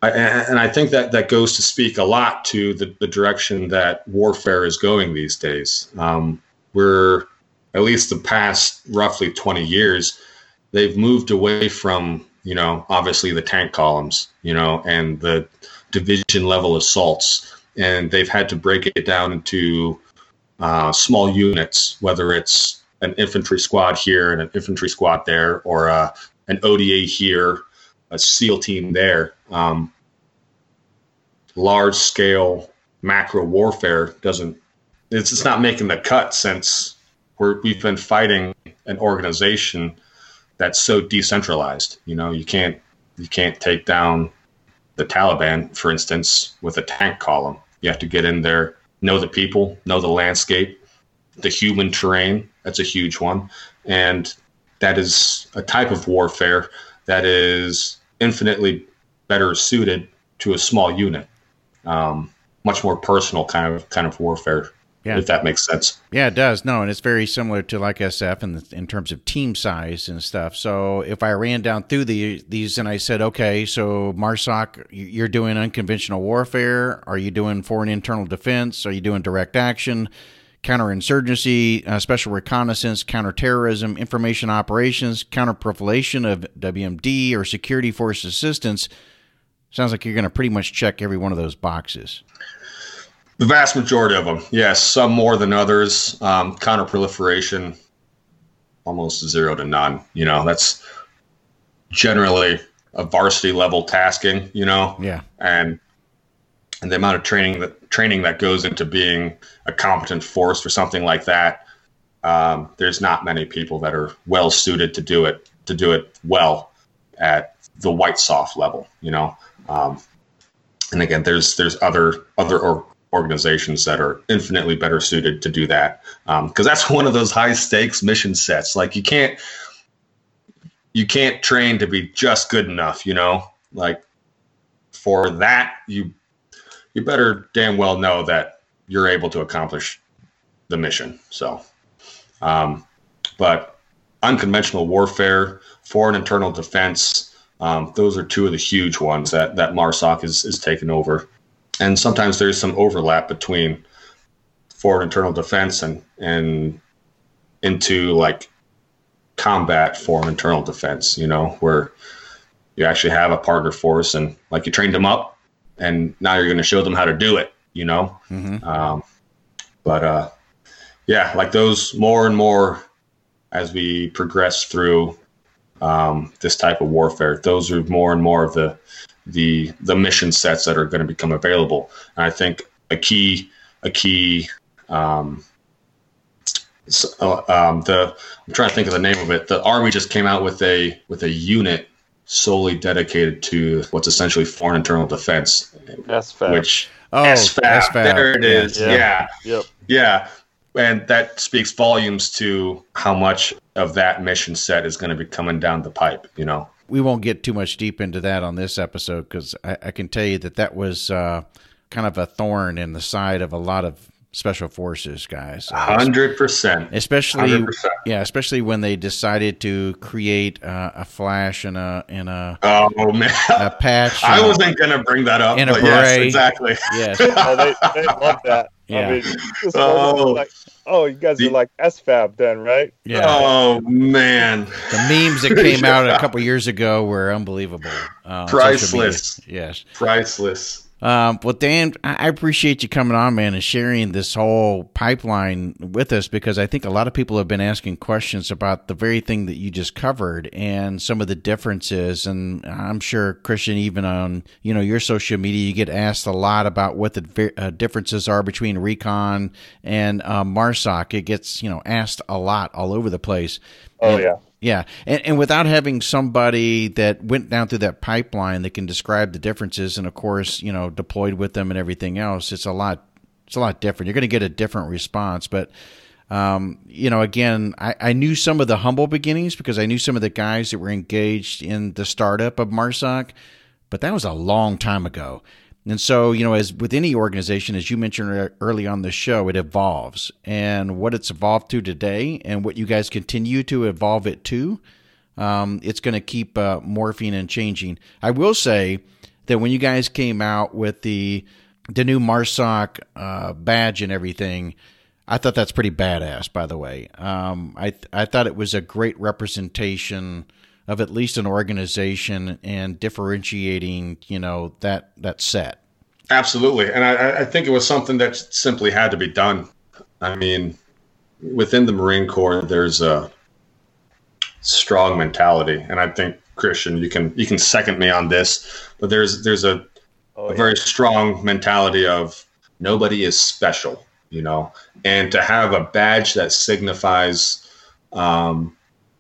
I, and I think that that goes to speak a lot to the, the direction that warfare is going these days. Um, we're at least the past roughly 20 years they've moved away from you know obviously the tank columns you know and the division level assaults and they've had to break it down into uh, small units whether it's an infantry squad here and an infantry squad there or uh, an oda here a seal team there um, large scale macro warfare doesn't it's, it's not making the cut since we're, we've been fighting an organization that's so decentralized. You know, you can't you can't take down the Taliban, for instance, with a tank column. You have to get in there, know the people, know the landscape, the human terrain. That's a huge one, and that is a type of warfare that is infinitely better suited to a small unit. Um, much more personal kind of kind of warfare. Yeah. If that makes sense. Yeah, it does. No, and it's very similar to like SF in, the, in terms of team size and stuff. So if I ran down through the, these and I said, okay, so MARSOC, you're doing unconventional warfare. Are you doing foreign internal defense? Are you doing direct action? counterinsurgency, uh, special reconnaissance, counterterrorism, information operations, counterproliferation of WMD, or security force assistance. Sounds like you're going to pretty much check every one of those boxes. The vast majority of them, yes. Some more than others. Um, counterproliferation, almost zero to none. You know, that's generally a varsity level tasking. You know, yeah, and and the amount of training that training that goes into being a competent force for something like that. Um, there's not many people that are well suited to do it to do it well at the white SOF level. You know, um, and again, there's there's other other or organizations that are infinitely better suited to do that because um, that's [LAUGHS] one of those high stakes mission sets. Like you can't you can't train to be just good enough. You know, like for that you you better damn well know that you're able to accomplish the mission. So, um, but unconventional warfare, foreign internal defense, um, those are two of the huge ones that that MARSOC is is taking over, and sometimes there's some overlap between foreign internal defense and and into like combat for internal defense. You know where you actually have a partner force and like you trained them up, and now you're going to show them how to do it. You know, mm-hmm. um, but uh, yeah, like those more and more as we progress through um, this type of warfare. Those are more and more of the the the mission sets that are going to become available. And I think a key a key um, so, uh, um, the I'm trying to think of the name of it. The army just came out with a with a unit solely dedicated to what's essentially foreign internal defense. SFAB. Which oh, SFAB, SFAB. There it is. Yeah. yeah. Yep. Yeah and that speaks volumes to how much of that mission set is going to be coming down the pipe you know we won't get too much deep into that on this episode because I, I, can tell you that that was uh, kind of a thorn in the side of a lot of special forces guys. Hundred percent. Especially 100%. yeah especially when they decided to create uh, a flash and a and a oh [LAUGHS] man. a patch i wasn't gonna bring that up in a beret. yes exactly. Yes. Oh, they, they love that yeah. I mean, [LAUGHS] oh. Like, oh, you guys the, are like SFAB then, right? Yeah. Oh man, the memes that came [LAUGHS] out a couple years ago were unbelievable. Uh, Priceless. Yes. Priceless. Um, well, Dan, I appreciate you coming on, man, and sharing this whole pipeline with us because I think a lot of people have been asking questions about the very thing that you just covered and some of the differences. And I'm sure Christian, even on you know your social media, you get asked a lot about what the uh, differences are between Recon and uh, Marsoc. It gets you know asked a lot all over the place. Oh and, yeah. Yeah, and, and without having somebody that went down through that pipeline that can describe the differences, and of course, you know, deployed with them and everything else, it's a lot. It's a lot different. You're going to get a different response, but um, you know, again, I, I knew some of the humble beginnings because I knew some of the guys that were engaged in the startup of Marsoc, but that was a long time ago. And so, you know, as with any organization, as you mentioned early on the show, it evolves. And what it's evolved to today and what you guys continue to evolve it to, um, it's going to keep uh, morphing and changing. I will say that when you guys came out with the the new Marsoc uh, badge and everything, I thought that's pretty badass. By the way, um, I I thought it was a great representation of at least an organization and differentiating, you know, that that set. Absolutely, and I, I think it was something that simply had to be done. I mean, within the Marine Corps, there's a strong mentality, and I think Christian, you can you can second me on this, but there's there's a, oh, a very strong mentality of nobody is special, you know, and to have a badge that signifies um,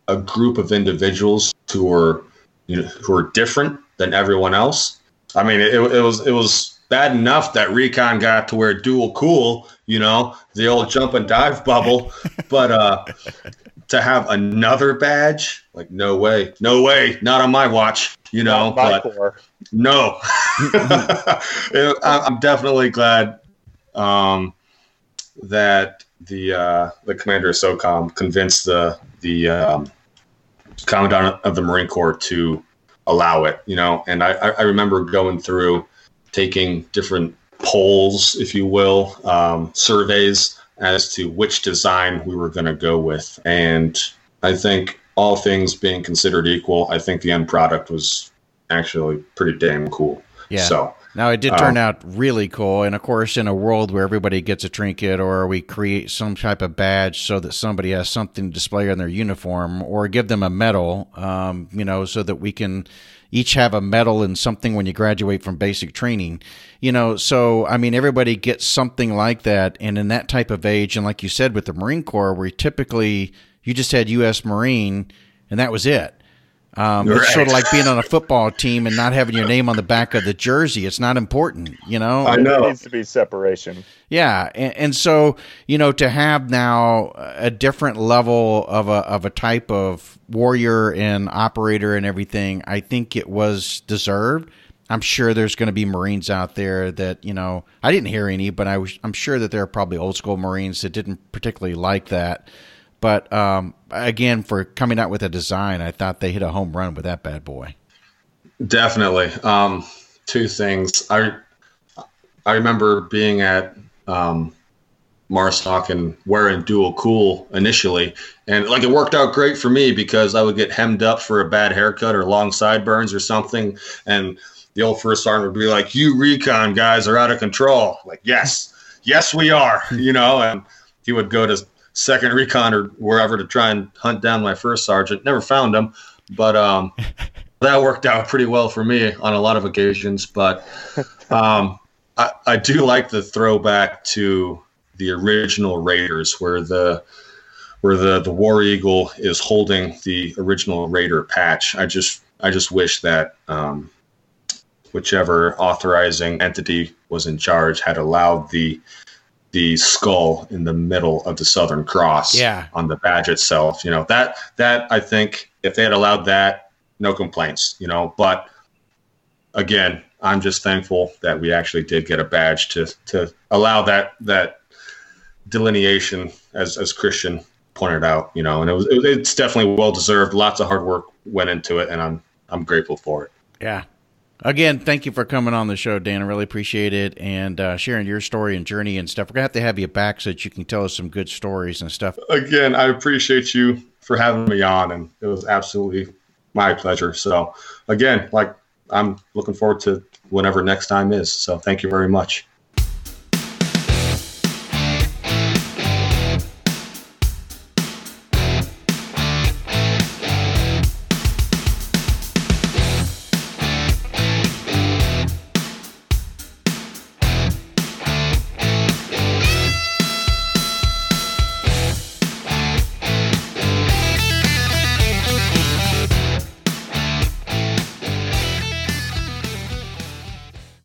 a group of individuals who are you know who are different than everyone else. I mean, it, it was it was bad enough that Recon got to wear dual qual, you know, the old jump and dive bubble, [LAUGHS] but uh, to have another badge, like no way, no way, not on my watch, you know. but core. no, [LAUGHS] [LAUGHS] I'm definitely glad um, that the uh, the commander of SOCOM convinced the the um, commandant of the Marine Corps to allow it. You know, and I, I remember going through taking different polls, if you will, um, surveys as to which design we were going to go with, and I think all things being considered equal, I think the end product was actually pretty damn cool. Yeah. So now it did turn uh, out really cool, and of course, in a world where everybody gets a trinket, or we create some type of badge so that somebody has something to display on their uniform, or give them a medal, um, you know, so that we can each have a medal and something when you graduate from basic training, you know. So I mean, everybody gets something like that, and in that type of age, and like you said with the Marine Corps, where typically you just had U.S. Marine, and that was it. Um, right. It's sort of like being on a football team and not having your name on the back of the jersey. It's not important, you know. I know there needs to be separation. Yeah, and, and, so you know to have now a different level of a of a type of warrior and operator and everything, I think it was deserved. I'm sure there's going to be Marines out there that you know I didn't hear any, but I was I'm sure that there are probably old school Marines that didn't particularly like that. But um, again, for coming out with a design, I thought they hit a home run with that bad boy. Definitely. Um, two things. I I remember being at um, MARSOC and wearing dual qual initially, and like it worked out great for me because I would get hemmed up for a bad haircut or long sideburns or something, and the old first sergeant would be like, "You recon guys are out of control." Like, yes, yes, we are. [LAUGHS] You know, and he would go to second recon or wherever to try and hunt down my first sergeant. Never found him, but um, [LAUGHS] that worked out pretty well for me on a lot of occasions. But [LAUGHS] um, I, I do like the throwback to the original Raiders, where the where the the War Eagle is holding the original Raider patch. I just I just wish that um, whichever authorizing entity was in charge had allowed the the skull in the middle of the Southern Cross yeah. on the badge itself. You know, that that I think if they had allowed that, no complaints, you know, but again, I'm just thankful that we actually did get a badge to to allow that that delineation as as Christian pointed out, you know, and it was it, it's definitely well deserved. Lots of hard work went into it and I'm I'm grateful for it. Yeah, Again, thank you for coming on the show, Dan. I really appreciate it and uh, sharing your story and journey and stuff. We're gonna have to have you back so that you can tell us some good stories and stuff. Again, I appreciate you for having me on, and it was absolutely my pleasure. So, again, like I'm looking forward to whenever next time is. So, thank you very much.